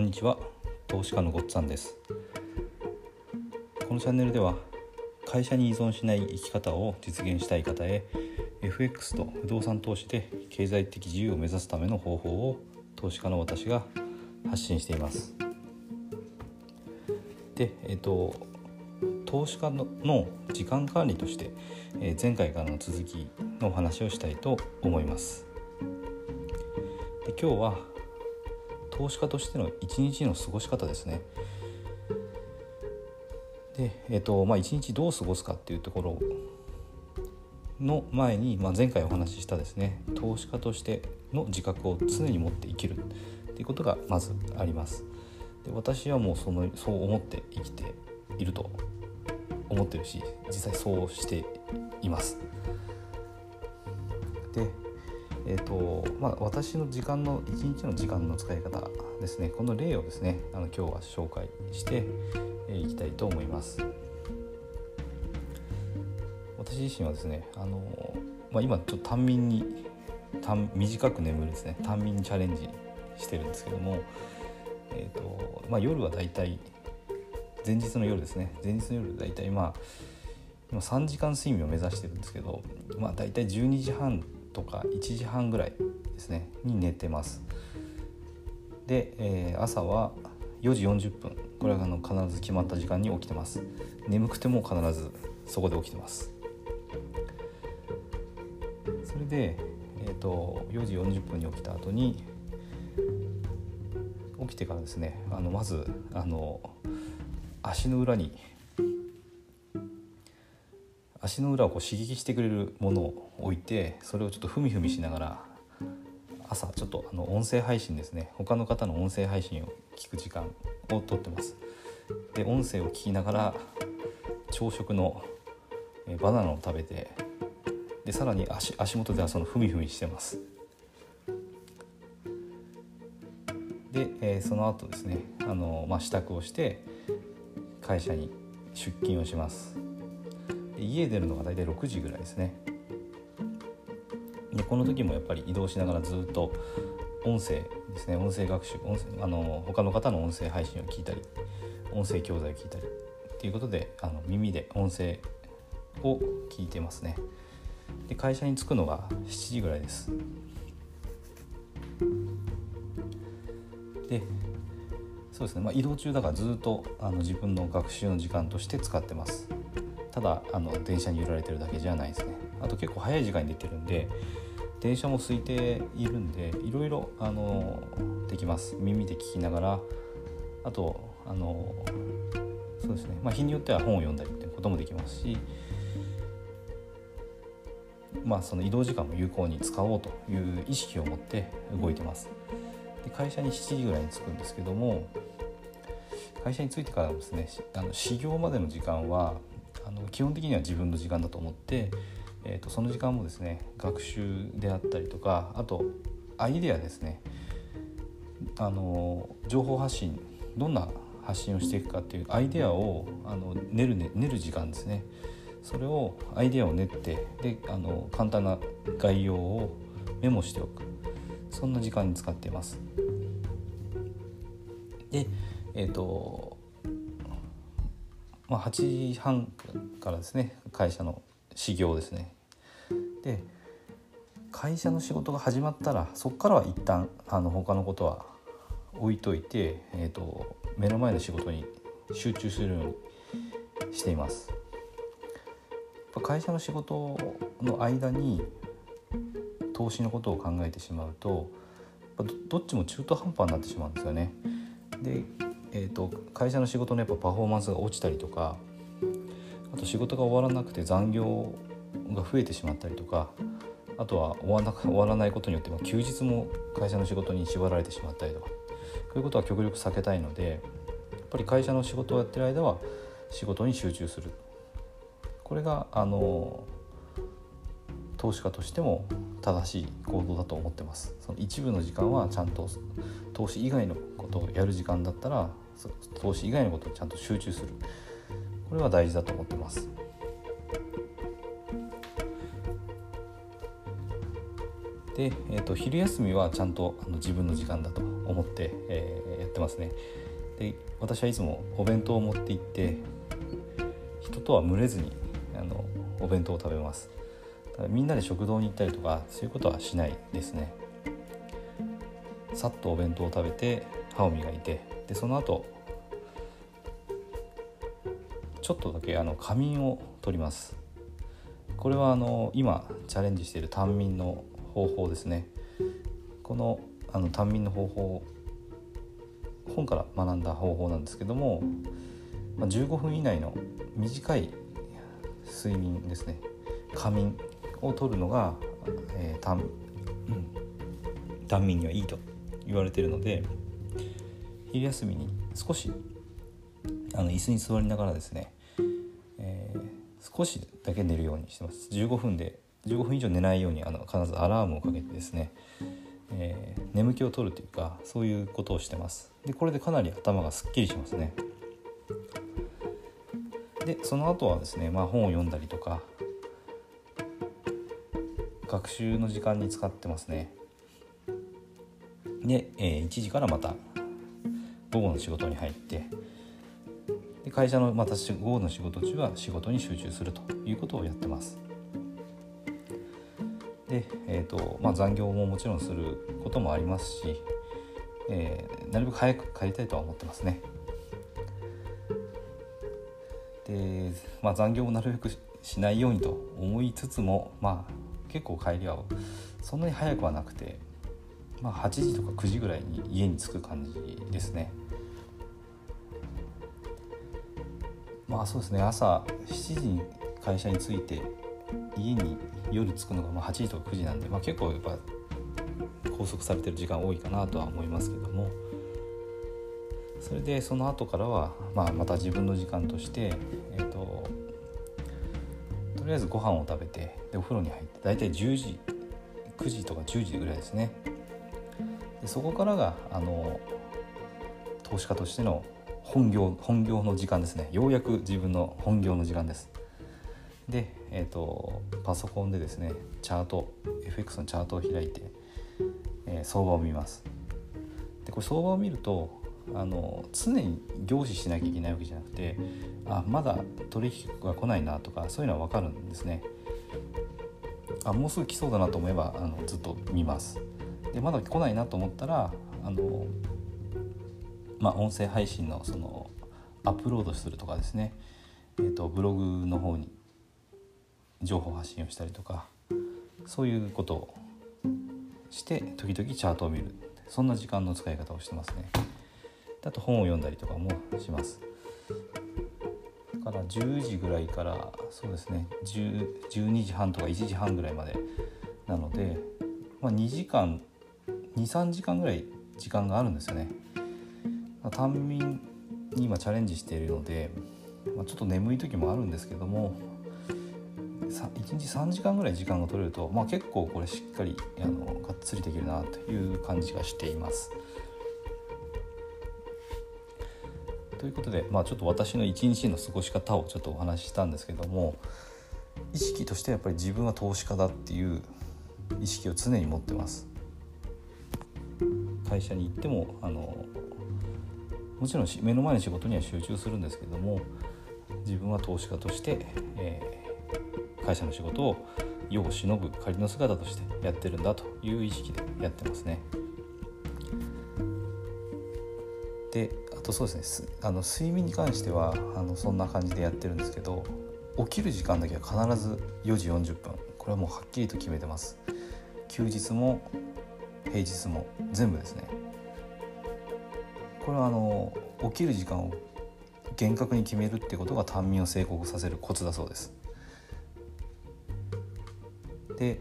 こんにちは。投資家のごっつぁんです。このチャンネルでは会社に依存しない生き方を実現したい方へ FX と不動産投資で経済的自由を目指すための方法を投資家の私が発信しています。でえっ、と投資家の時間管理として、え前回からの続きのお話をしたいと思います。で今日は投資家としての一日の過ごし方ですね。で、えーとまあ、一日どう過ごすかっていうところの前に、まあ、前回お話ししたですね投資家としての自覚を常に持って生きるっていうことがまずあります。で私はもうそのそう思って生きていると思ってるし実際そうしています。でえーとまあ、私の時間の一日の時間の使い方ですね。この例をですねあの今日は紹介してい、えー、きたいと思います。私自身はですねあの、まあ、今ちょっと短眠に短短く眠るですね短眠にチャレンジしてるんですけども、えーとまあ、夜はだいたい前日の夜ですね。前日の夜だいたいまあ今3時間睡眠を目指してるんですけどまあ大体12時半とか1時半ぐらいですねに寝てます。で、えー、朝は4時40分これはあの必ず決まった時間に起きてます。眠くても必ずそこで起きてます。それで、えーと、4時40分に起きた後に起きてからですねあのまずあの足の裏に足の裏をこう刺激してくれるものを置いてそれをちょっとふみふみしながら朝ちょっとあの音声配信ですね。他の方の音声配信を聞く時間をとってます。で音声を聞きながら朝食のバナナを食べてでさらに足足元ではそのふみふみしてます。で、えー、その後ですねあの、まあ、支度をして会社に出勤をします。家出るのが大体6時ぐらいですね。でこの時もやっぱり移動しながらずっと音声ですね。音声学習音声あの他の方の音声配信を聞いたり音声教材を聞いたりっていうことであの耳で音声を聞いてますね。で会社に着くのが7時ぐらいです。でそうですね、まあ、移動中だからずっとあの自分の学習の時間として使ってます。ただあの電車に揺られてるだけじゃないですね。あと結構早い時間に出てるんで電車も空いているんでいろいろあのできます。耳で聞きながらあとあのそうですね、まあ、日によっては本を読んだりっていうこともできますしまあその移動時間も有効に使おうという意識を持って動いてます。で会社に7時ぐらいに着くんですけども会社に着いてからですねあの始業までの時間はあの基本的には自分の時間だと思って、えーと、その時間もですね学習であったりとかあとアイデアですね。あの情報発信どんな発信をしていくかっていうアイデアをあの練る、ね、練る時間ですね。それをアイデアを練ってであの簡単な概要をメモしておく。そんな時間に使っています。でえっ、ー、とまあ、8時半からですね会社の始業ですね。で会社の仕事が始まったらそこからは一旦あの他のことは置いといて、えーと、目の前の仕事に集中するようにしています。会社の仕事の間に投資のことを考えてしまうとどっちも中途半端になってしまうんですよね。でえーと、会社の仕事のやっぱパフォーマンスが落ちたりとかあと仕事が終わらなくて残業が増えてしまったりとかあとは終わら終わらないことによって休日も会社の仕事に縛られてしまったりとかこういうことは極力避けたいのでやっぱり会社の仕事をやってる間は仕事に集中する。これがあの投資家としても正しい行動だと思ってます。その一部の時間はちゃんと投資以外のことをやる時間だったら投資以外のことをちゃんと集中する。これは大事だと思ってます。で、えーと、昼休みはちゃんとあの自分の時間だと思って、えー、やってますね。で私はいつもお弁当を持って行って人とは群れずにあのお弁当を食べます。みんなで食堂に行ったりとかそういうことはしないですね。さっとお弁当を食べて歯を磨いてでその後ちょっとだけあの仮眠を取ります。これはあの今チャレンジしている単眠の方法ですね。このあの単眠の方法本から学んだ方法なんですけども、まあ、15分以内の短い睡眠ですね。仮眠を取るのが、えー、単,、うん、単眠にはいいと言われているので昼休みに少しあの椅子に座りながらですね、えー、少しだけ寝るようにしてます。15分で15分以上寝ないようにあの必ずアラームをかけてですね、えー、眠気を取るというかそういうことをしてます。でこれでかなり頭がすっきりしますね。でその後はですね、まあ、本を読んだりとか学習の時間に使ってますね。で、えー、1時からまた午後の仕事に入ってで会社のまた午後の仕事中は仕事に集中するということをやってます。で、えーとまあ、残業ももちろんすることもありますし、えー、なるべく早く帰りたいとは思ってますね。で、まあ、残業もなるべくしないようにと思いつつもまあ結構帰りはそんなに早くはなくて、まあ、8時とか9時ぐらいに家に着く感じですね。まあそうですね。朝7時に会社に着いて家に夜着くのがまあ8時とか9時なんで、まあ、結構やっぱ拘束されてる時間多いかなとは思いますけども。それでその後からは、まあ、また自分の時間として、えーと、とりあえずご飯を食べてでお風呂に入って大体10時9時とか10時ぐらいですね。でそこからがあの投資家としての本業本業の時間ですね。ようやく自分の本業の時間です。で、えーと、パソコンでですねチャート FX のチャートを開いて、えー、相場を見ます。でこれ相場を見るとあの常に凝視しなきゃいけないわけじゃなくてあまだ取引が来ないなとかそういうのは分かるんですね。あもうすぐ来そうだなと思えばあのずっと見ます。でまだ来ないなと思ったらあのまあ音声配信のそのアップロードするとかですね。えーとブログの方に情報発信をしたりとかそういうことをして時々チャートを見る。そんな時間の使い方をしてますね。あと本を読んだりとかもします。だから10時ぐらいからそうですね12時半とか1時半ぐらいまでなので、まあ、2時間23時間ぐらい時間があるんですよね単眠に今チャレンジしているので、まあ、ちょっと眠い時もあるんですけども1日3時間ぐらい時間が取れると、まあ、結構これしっかりあのがっつりできるなという感じがしています。ということで、まあ、ちょっと私の一日の過ごし方をちょっとお話ししたんですけども意識としてやっぱり自分は投資家だっていう意識を常に持ってます。会社に行ってもあのもちろん目の前の仕事には集中するんですけども自分は投資家として、え会社の仕事を世を忍ぶ仮の姿としてやってるんだという意識でやってますね。であとそうですねあの睡眠に関してはあのそんな感じでやってるんですけど起きる時間だけは必ず4時40分これはもうはっきりと決めてます休日も平日も全部ですねこれはあの起きる時間を厳格に決めるってことが単眠を成功させるコツだそうですで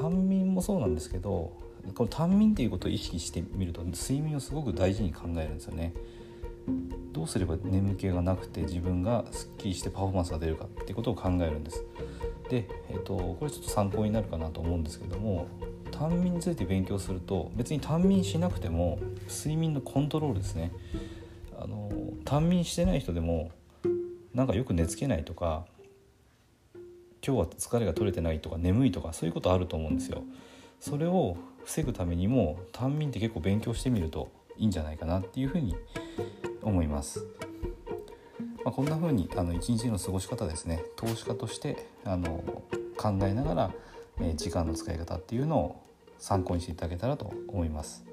単眠もそうなんですけどこの単眠っていうことを意識してみると睡眠をすごく大事に考えるんですよね。どうすれば眠気がなくて自分がすっきりしてパフォーマンスが出るかっていうことを考えるんです。で、えーと、これちょっと参考になるかなと思うんですけども単眠について勉強すると別に単眠しなくても睡眠のコントロールですねあの単眠してない人でもなんかよく寝つけないとか今日は疲れが取れてないとか眠いとかそういうことあると思うんですよ。それを防ぐためにも短眠って結構勉強してみるといいんじゃないかなっていうふうに思います。まあ、こんな風にあの一日の過ごし方ですね投資家としてあの考えながら、えー、時間の使い方っていうのを参考にしていただけたらと思います。